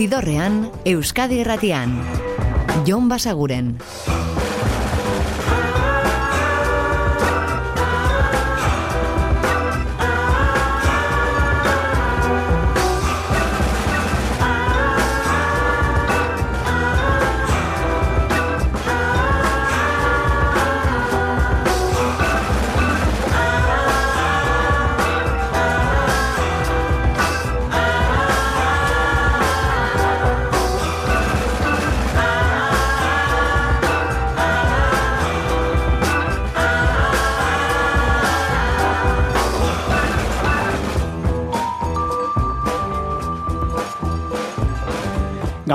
Zidorrean, Euskadi Erratian. Jon Basaguren.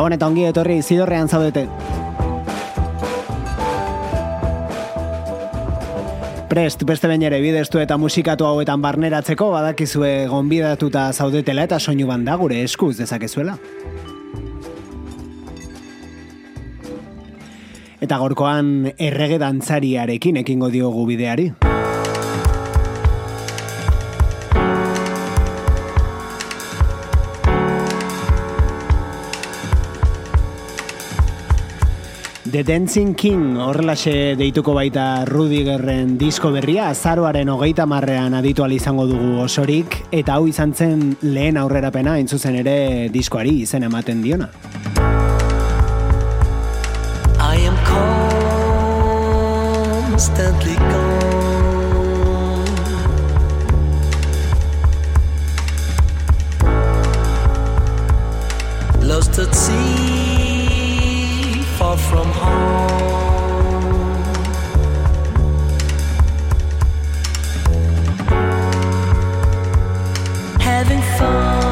Gabon eta ongi etorri zidorrean zaudete. Prest, beste bain ere bidestu eta musikatu hauetan barneratzeko badakizue gonbidatuta zaudetela eta soinu banda gure eskuz dezakezuela. Eta gorkoan errege dantzariarekin ekingo diogu bideari. The Dancing King horrelaxe deituko baita Rudigerren disko berria azaroaren hogeita marrean aditu izango dugu osorik eta hau izan zen lehen aurrerapena entzuzen ere diskoari izen ematen diona. I am constantly gone Lost at sea from home. Having fun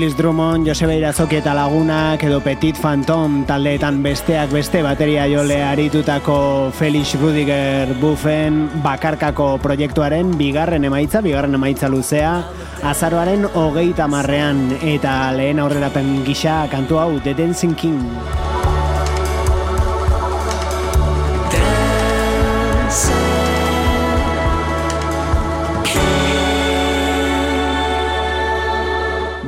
Willis Drummond, Josebe Irazoki eta Lagunak edo Petit Phantom taldeetan besteak beste bateria jole aritutako Felix Rudiger Buffen bakarkako proiektuaren bigarren emaitza, bigarren emaitza luzea, azaroaren hogeita marrean eta lehen aurrerapen gisa kantu hau The Dancing King.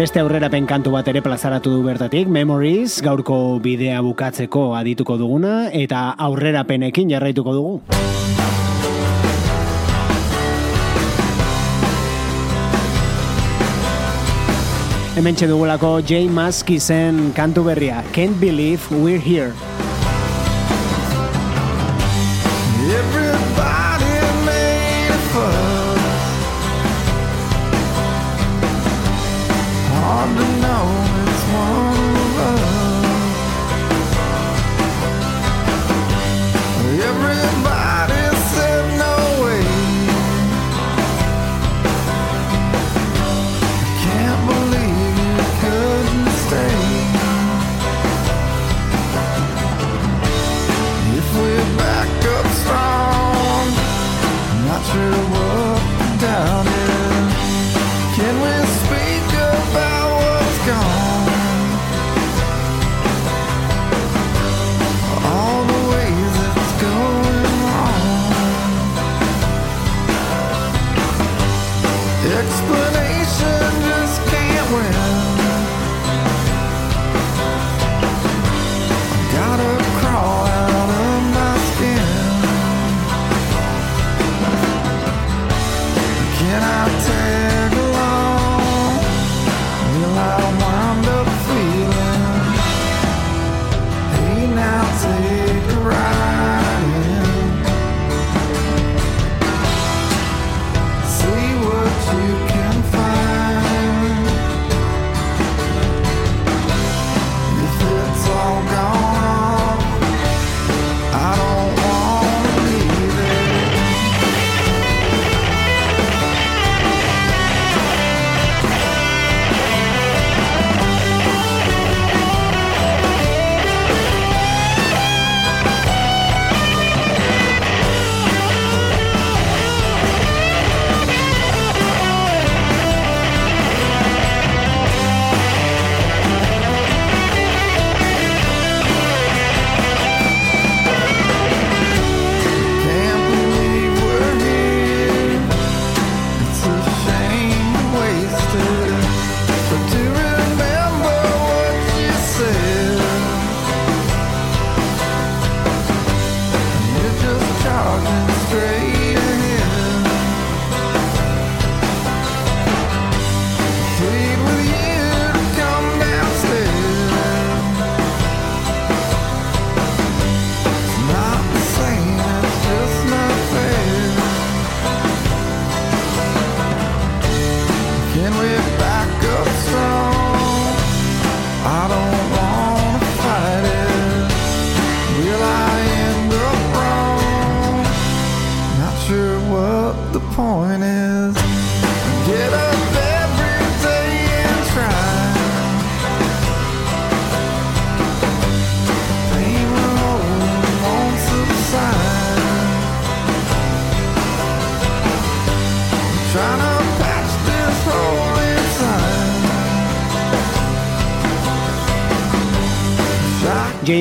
Beste aurrerapen kantu bat ere plazaratu du bertatik, Memories, gaurko bidea bukatzeko adituko duguna, eta aurrerapenekin jarraituko dugu. Hemen dugulako J. Musk izen kantu berria, Can't Believe We're Here.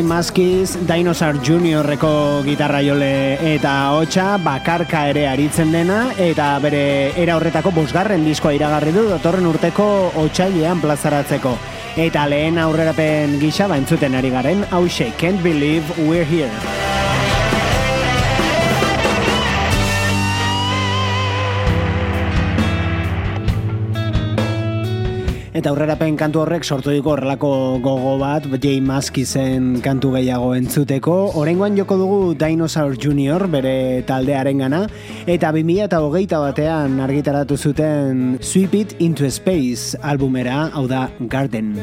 Jay Maskiz, Dinosaur Juniorreko gitarra jole eta hotxa, bakarka ere aritzen dena, eta bere era horretako bosgarren diskoa iragarri du, dotorren urteko hotxailean plazaratzeko. Eta lehen aurrerapen gisa baintzuten ari garen, hause, can't believe we're here. Eta aurrerapen kantu horrek sortu diko horrelako gogo bat, Jay Maskizen kantu gehiago entzuteko. Horengoan joko dugu Dinosaur Junior bere taldearen gana. Eta 2000 eta hogeita batean argitaratu zuten Sweep It Into Space albumera, hau da Garden.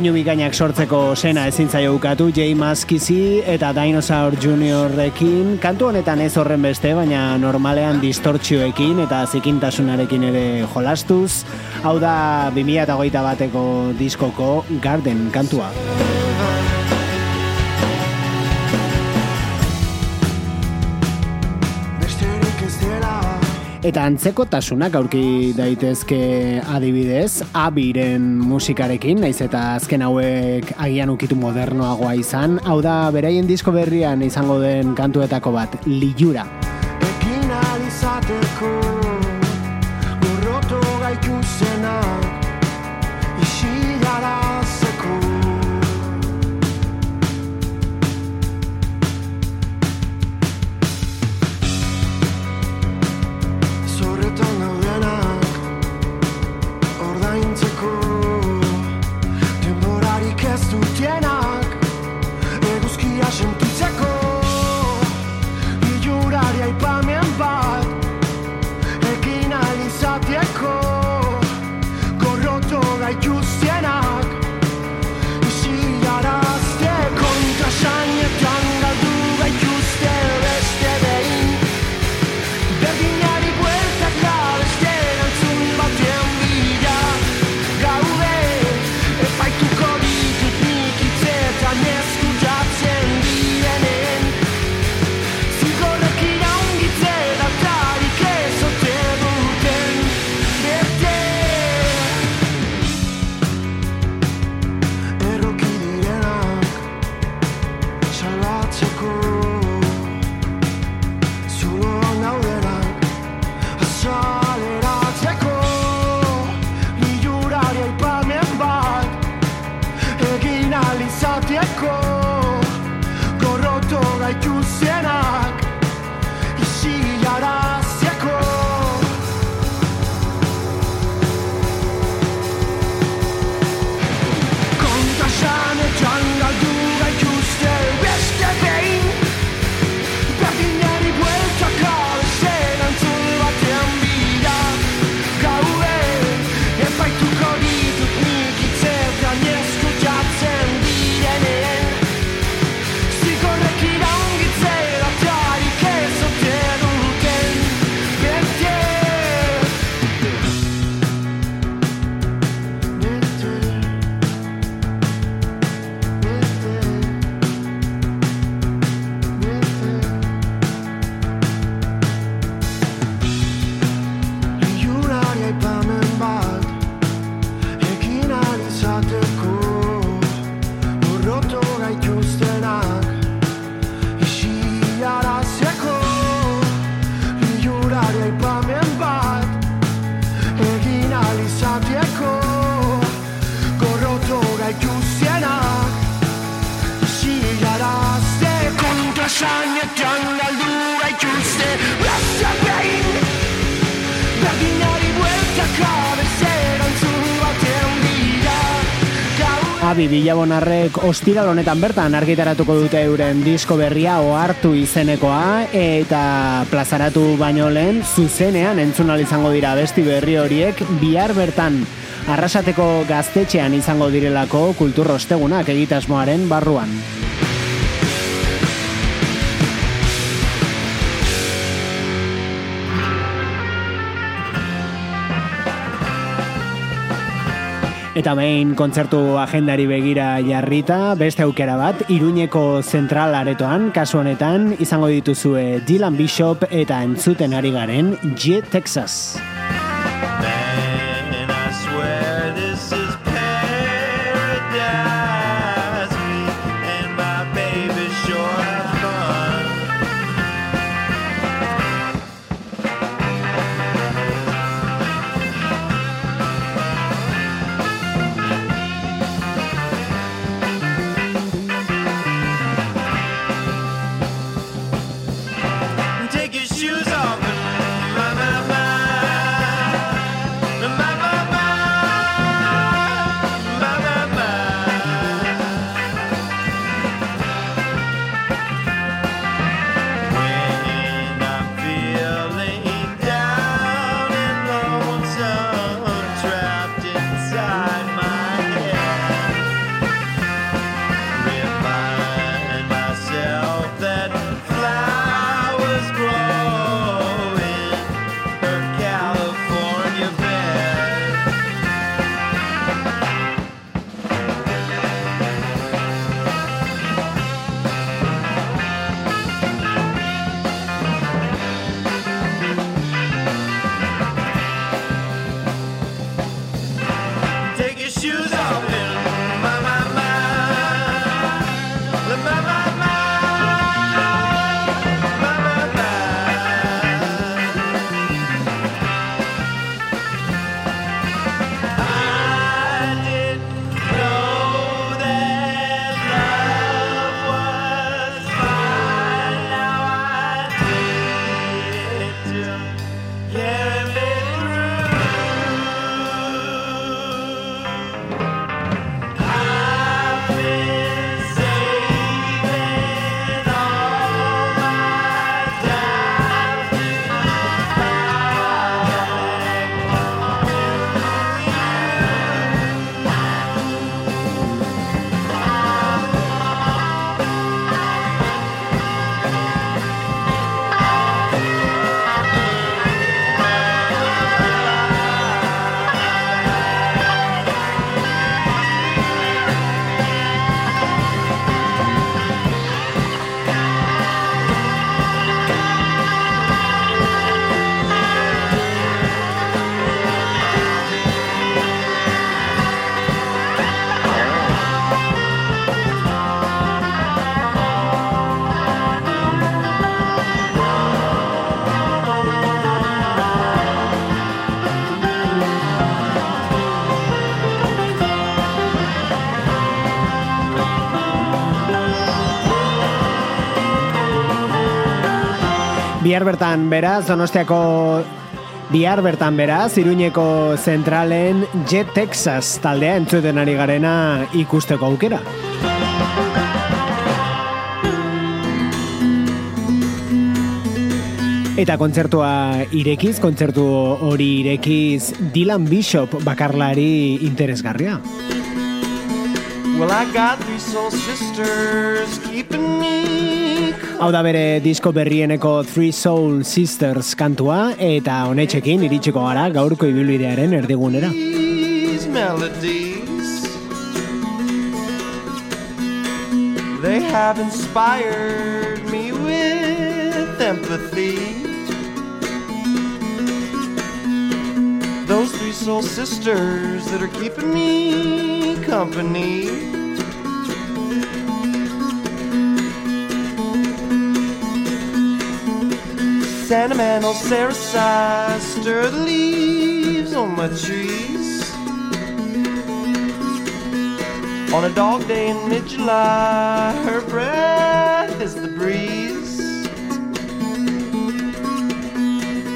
Doinu bikainak sortzeko sena ezin zaio ukatu J. Maskizi eta Dinosaur Juniorrekin kantu honetan ez horren beste baina normalean distortzioekin eta zikintasunarekin ere jolastuz hau da 2008 bateko diskoko Garden kantua Eta antzeko tasunak aurki daitezke adibidez, abiren musikarekin, naiz eta azken hauek agian ukitu modernoagoa izan, hau da beraien disko berrian izango den kantuetako bat, Liura. Bilabonarrek ostiral honetan bertan argitaratuko dute euren disko berria ohartu izenekoa eta plazaratu baino lehen zuzenean entzun izango dira besti berri horiek bihar bertan arrasateko gaztetxean izango direlako kulturrostegunak egitasmoaren barruan. Eta behin kontzertu agendari begira jarrita, beste aukera bat, Iruñeko zentral aretoan, kasu honetan, izango dituzue Dylan Bishop eta entzuten ari garen J Texas. Bihar bertan beraz, Donostiako bihar bertan beraz, Iruñeko zentralen Jet Texas taldea entzuten ari garena ikusteko aukera. Eta kontzertua irekiz, kontzertu hori irekiz Dylan Bishop bakarlari interesgarria. Well, I got three soul sisters keeping me Hau da bere disko berrieneko Three Soul Sisters kantua eta honetxekin iritsiko gara gaurko ibilbidearen erdigunera. They have inspired me with empathy those three soul sisters that are keeping me company. Sentimental Sarah stir the leaves on my trees. On a dog day in mid July, her breath is the breeze.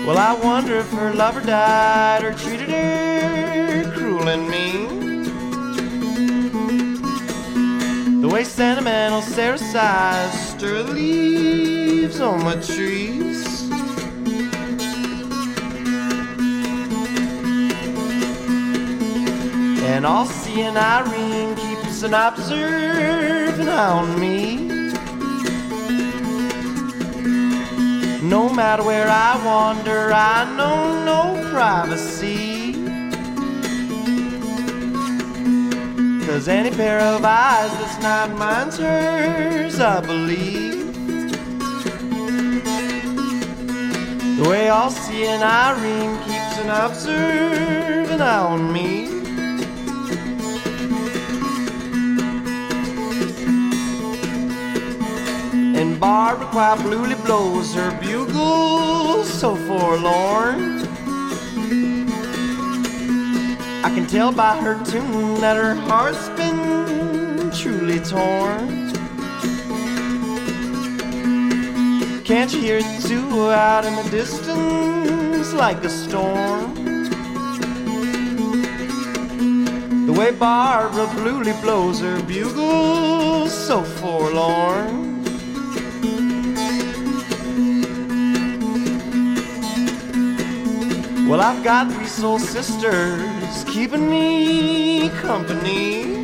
Well, I wonder if her lover died or treated her cruel and mean. The way sentimental Sarah sighs stir the leaves on my trees. And all seeing Irene keeps an observing on me. No matter where I wander, I know no privacy. Cause any pair of eyes that's not mine's hers, I believe. The way all seeing Irene keeps an observing on me. Barbara quite bluely blows her bugle so forlorn. I can tell by her tune that her heart's been truly torn. Can't you hear it too out in the distance like a storm? The way Barbara bluely blows her bugle so forlorn. Well, I've got three soul sisters keeping me company.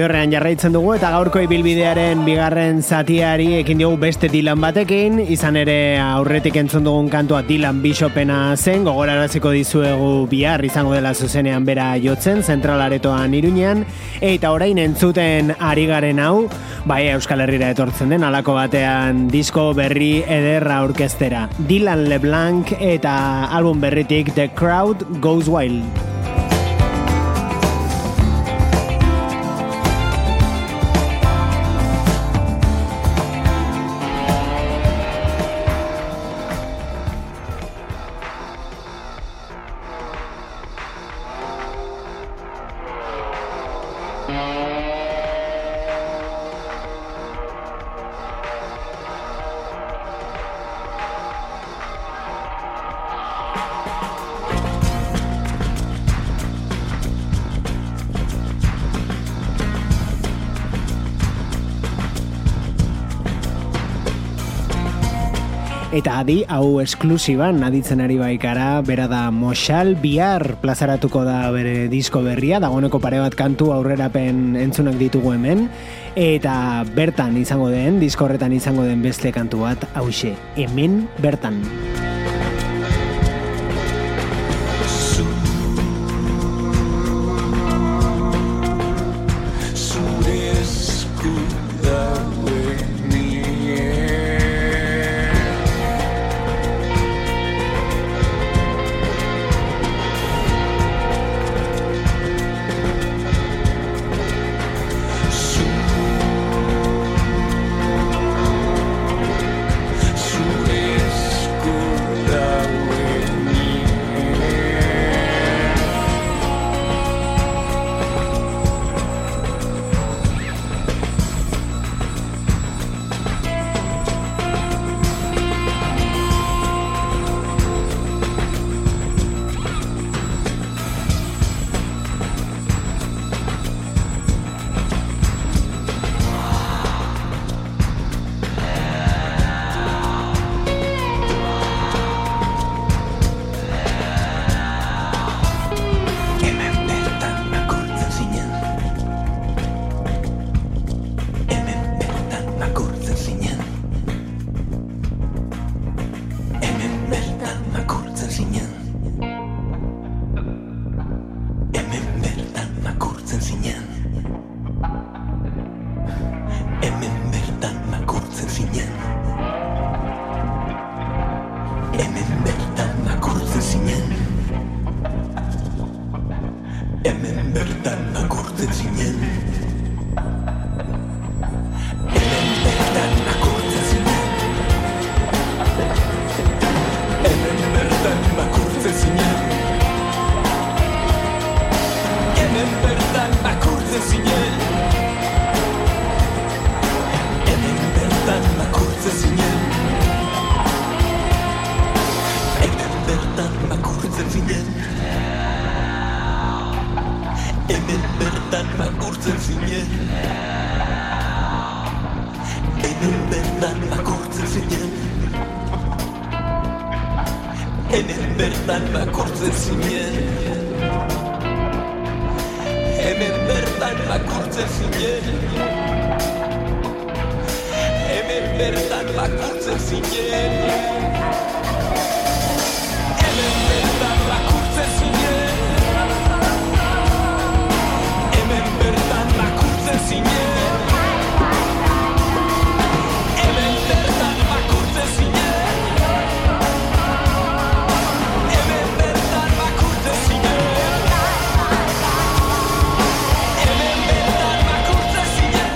Zidorrean jarraitzen dugu eta gaurko ibilbidearen bigarren zatiari ekin diogu beste Dylan batekin, izan ere aurretik entzun dugun kantua Dylan Bishopena zen, gogoraraziko dizuegu bihar izango dela zuzenean bera jotzen, zentralaretoan irunean, eta orain entzuten ari garen hau, bai Euskal Herrira etortzen den, alako batean disko berri ederra orkestera. Dylan LeBlanc eta album berritik The Crowd Goes Wild. Eta adi, hau esklusiban naditzen ari baikara, bera da Moxal Bihar plazaratuko da bere disko berria, dagoeneko pare bat kantu aurrerapen entzunak ditugu hemen, eta bertan izango den, disko horretan izango den beste kantu bat, hause, hemen bertan.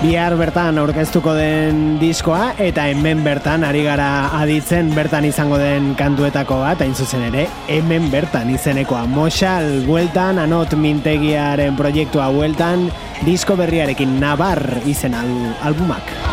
Bihar bertan aurkeztuko den diskoa eta hemen bertan ari gara aditzen bertan izango den kantuetako bat, hain zuzen ere, hemen bertan izenekoa. Moxal, bueltan, anot mintegiaren proiektua bueltan, disko berriarekin nabar izen albumak.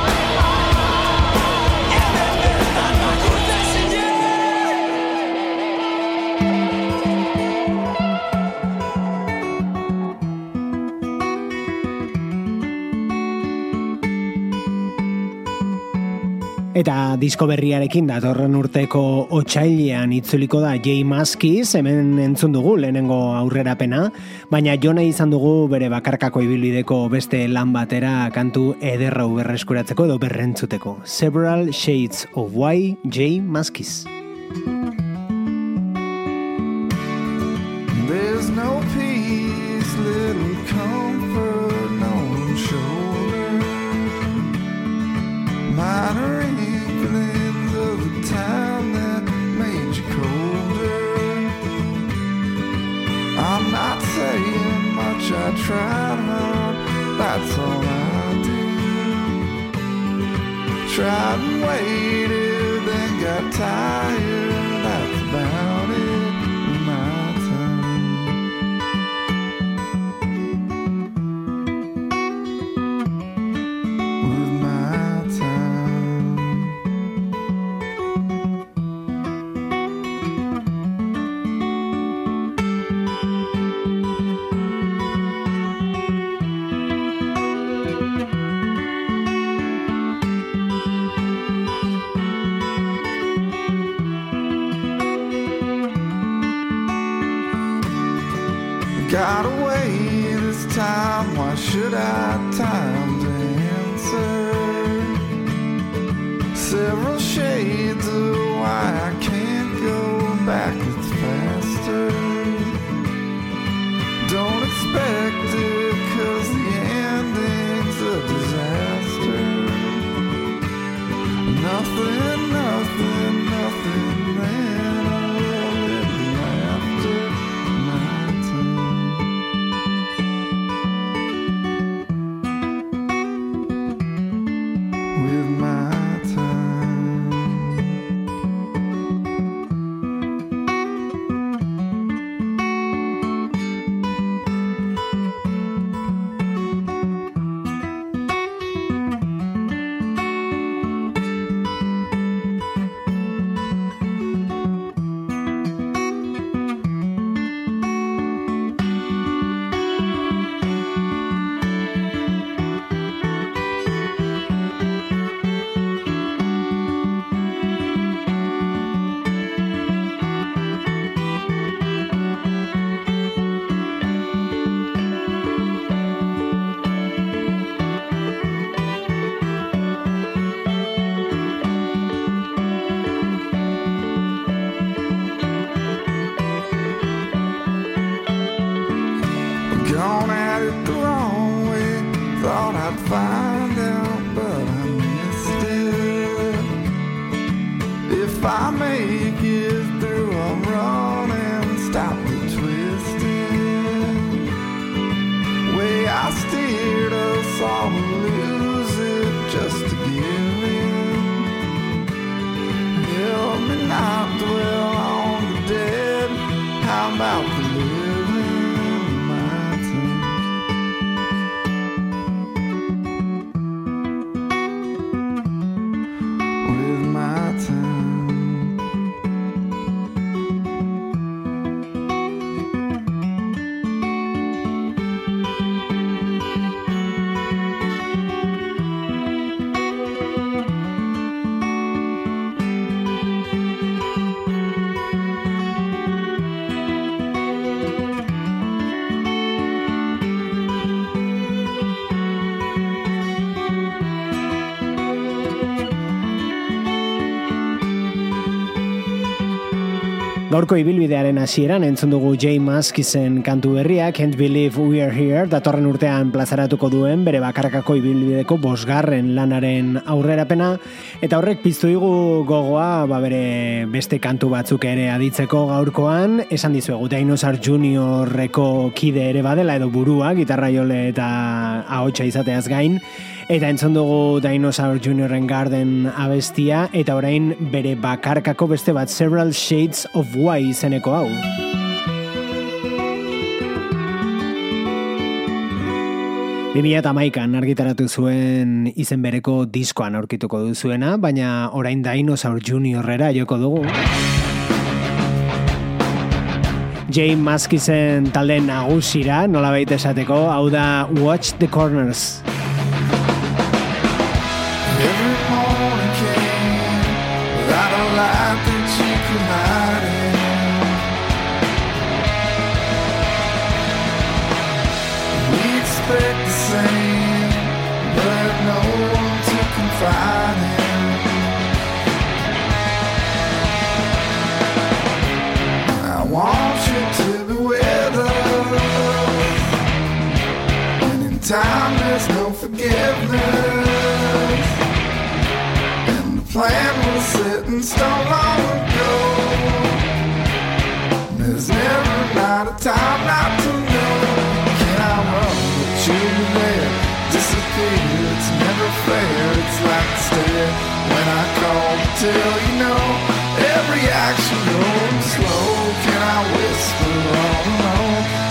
Eta disko berriarekin datorren urteko otsailean itzuliko da J Maskiz, hemen entzun dugu lehenengo aurrerapena, baina jona izan dugu bere bakarkako ibilbideko beste lan batera kantu ederra berreskuratzeko edo berrentzuteko. Several Shades of Why J Maskiz. Tried hard, that's all I do. Tried and waited, then got tired, goodbye. Gaurko ibilbidearen hasieran entzun dugu Jay Maskisen kantu berria Can't Believe We Are Here datorren urtean plazaratuko duen bere bakarkako ibilbideko bosgarren lanaren aurrerapena. Eta horrek piztu digu gogoa ba bere beste kantu batzuk ere aditzeko gaurkoan. Esan dizuegu Dinosaur Juniorreko kide ere badela edo burua gitarra jole eta ahotsa izateaz gain. Eta entzun dugu Dinosaur Juniorren Garden abestia, eta orain bere bakarkako beste bat Several Shades of Why izeneko hau. Bimila eta maikan argitaratu zuen izen bereko diskoan aurkituko duzuena, baina orain Dinosaur Juniorrera joko dugu. Jay Maskisen talde nagusira, nola baita esateko, hau da Watch the Corners. Time there's no forgiveness. And the plan was set in stone long ago. There's never not a time not to know. Can I run but you there? Disappear, it's never fair. It's like a stare when I call to tell you no. Every action goes slow. Can I whisper all alone?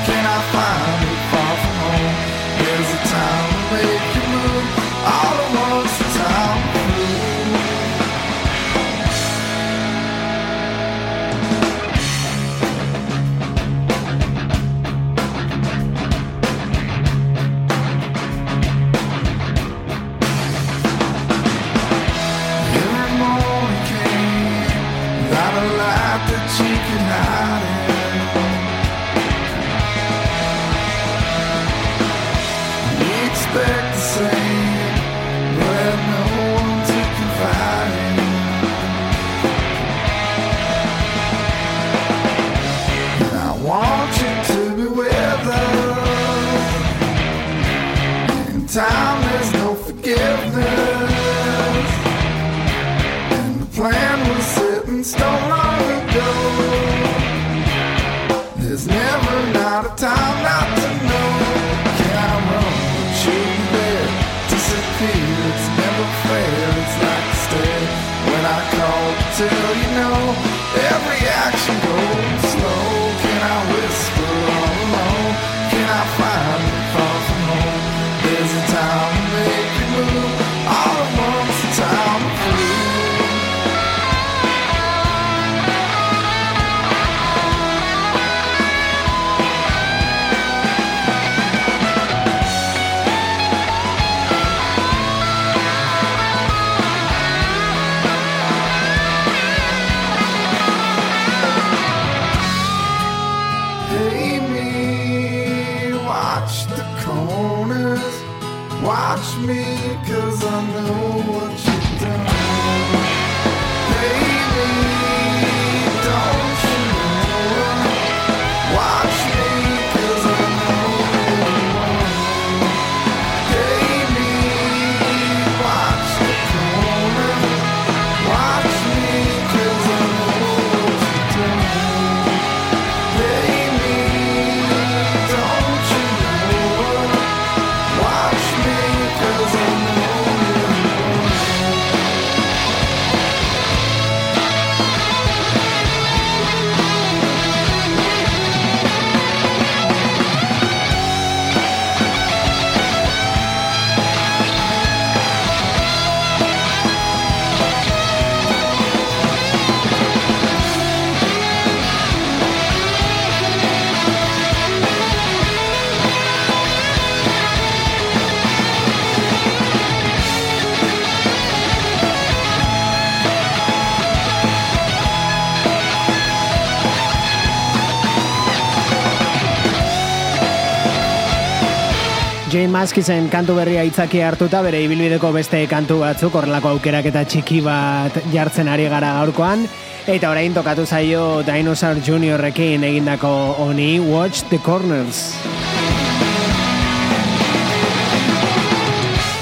Jane Maskisen kantu berria itzaki hartuta bere ibilbideko beste kantu batzuk horrelako aukerak eta txiki bat jartzen ari gara gaurkoan eta orain tokatu zaio Dinosaur Juniorrekin egindako honi Watch the Corners.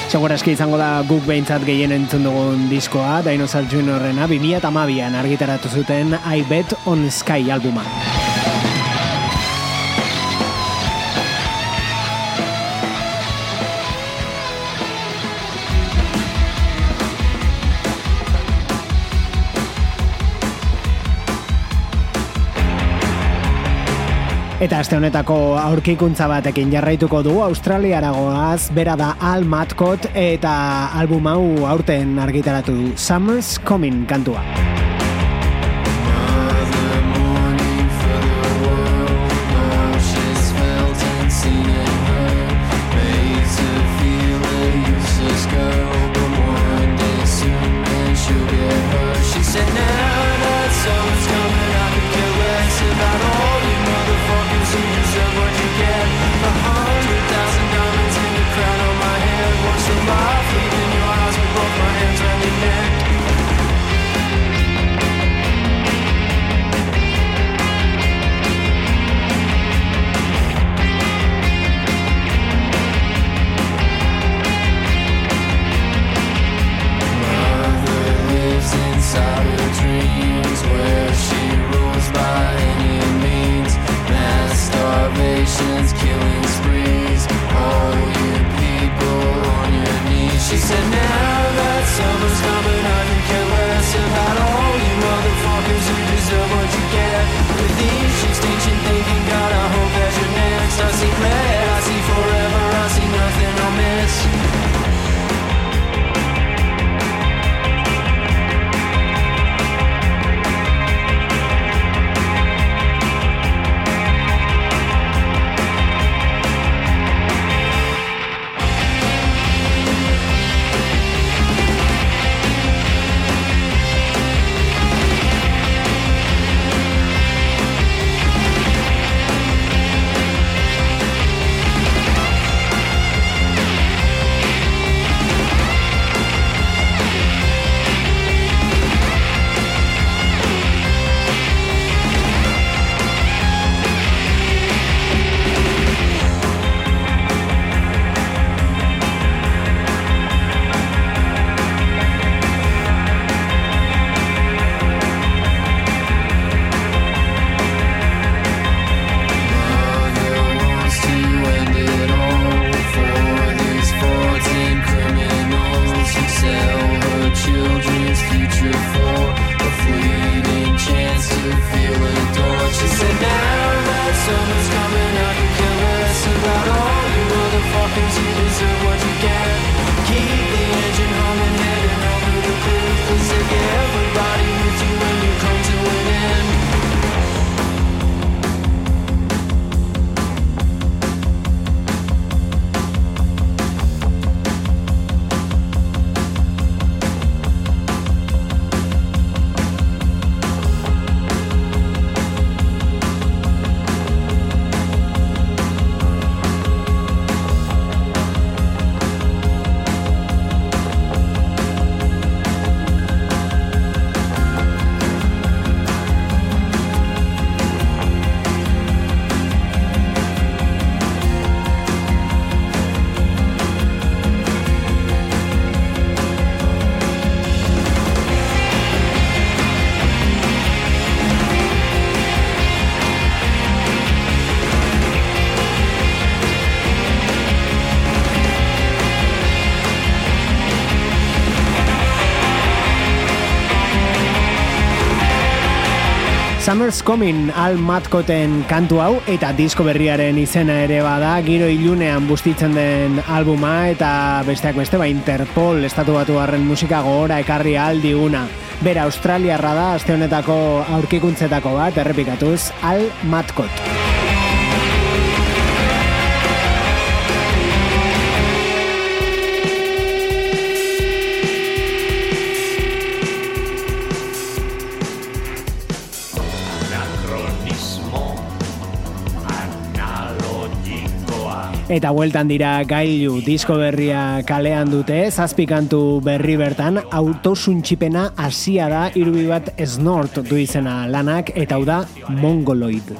Segurazki izango da guk behintzat gehien entzun dugun diskoa, Dinosaur Juniorrena, 2008an argitaratu zuten I Bet on Sky albuma. Eta aste honetako aurkikuntza batekin jarraituko du Australiaragoaz, bera da Al Matkot eta album hau aurten argitaratu Summer's Coming kantua. Summer's Coming Al Matkoten kantu hau eta disko berriaren izena ere bada giro ilunean bustitzen den albuma eta besteak beste ba Interpol estatu batu harren musika gogora ekarri aldiguna. Bera Australiarra da aste honetako aurkikuntzetako bat errepikatuz Al Matkot. eta bueltan dira gailu disko berria kalean dute, zazpikantu berri bertan, autosuntxipena hasia da irubi bat snort du izena lanak, eta hau da Mongoloid.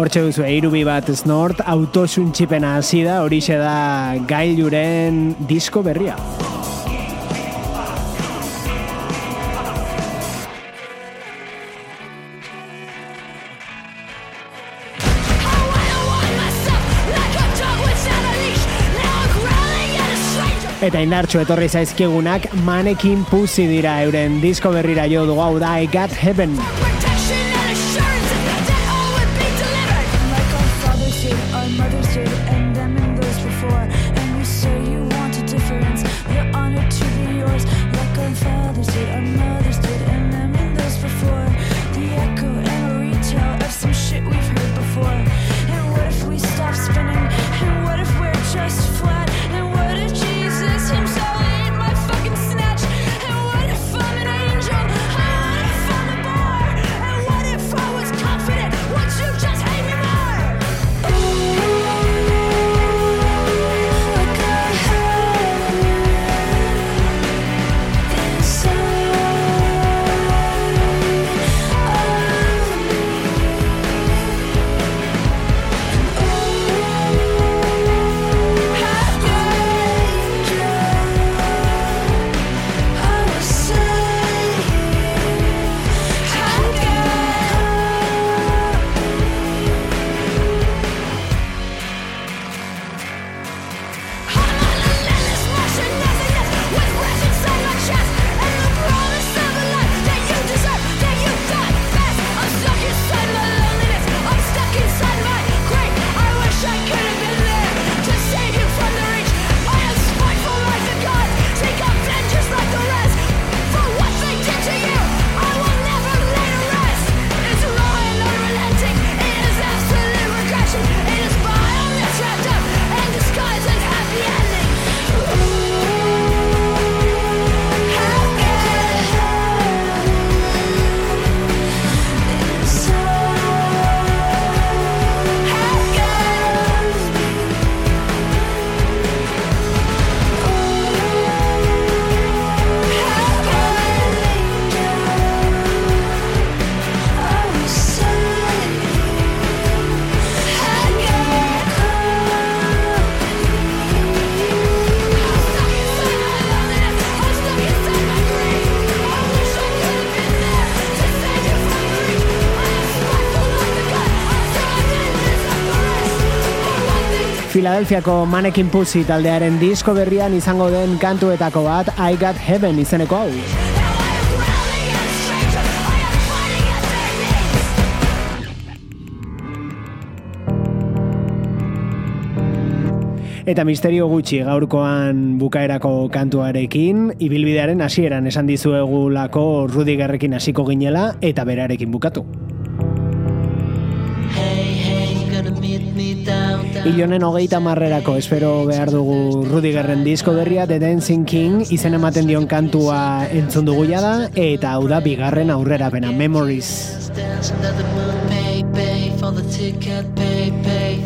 Hortxe duzu, eirubi bat snort, autosuntxipena hasi da, horixe da gailuren disko berria. Eta indartxo etorri zaizkigunak manekin puzi dira euren disko berrira jo dugu hau da I Got Heaven. Filadelfiako Mannequin Pussy taldearen disko berrian izango den kantuetako bat I Got Heaven izeneko hau. Eta misterio gutxi gaurkoan bukaerako kantuarekin, ibilbidearen hasieran esan dizuegulako Rudigerrekin hasiko ginela eta berarekin bukatu. Ilonen hogeita marrerako espero behar dugu Rudigerren disko berria The Dancing King izen ematen dion kantua entzun dugu da eta hau da bigarren aurrerapena Memories.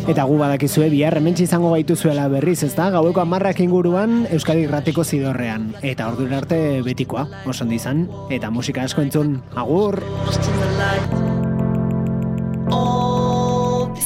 Eta gu badakizue bihar hementsi izango gaituzuela berriz, ez da? Gaueko amarrak inguruan Euskadi Irratiko zidorrean. Eta ordu arte betikoa, oso izan eta musika asko entzun. Agur!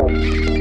Música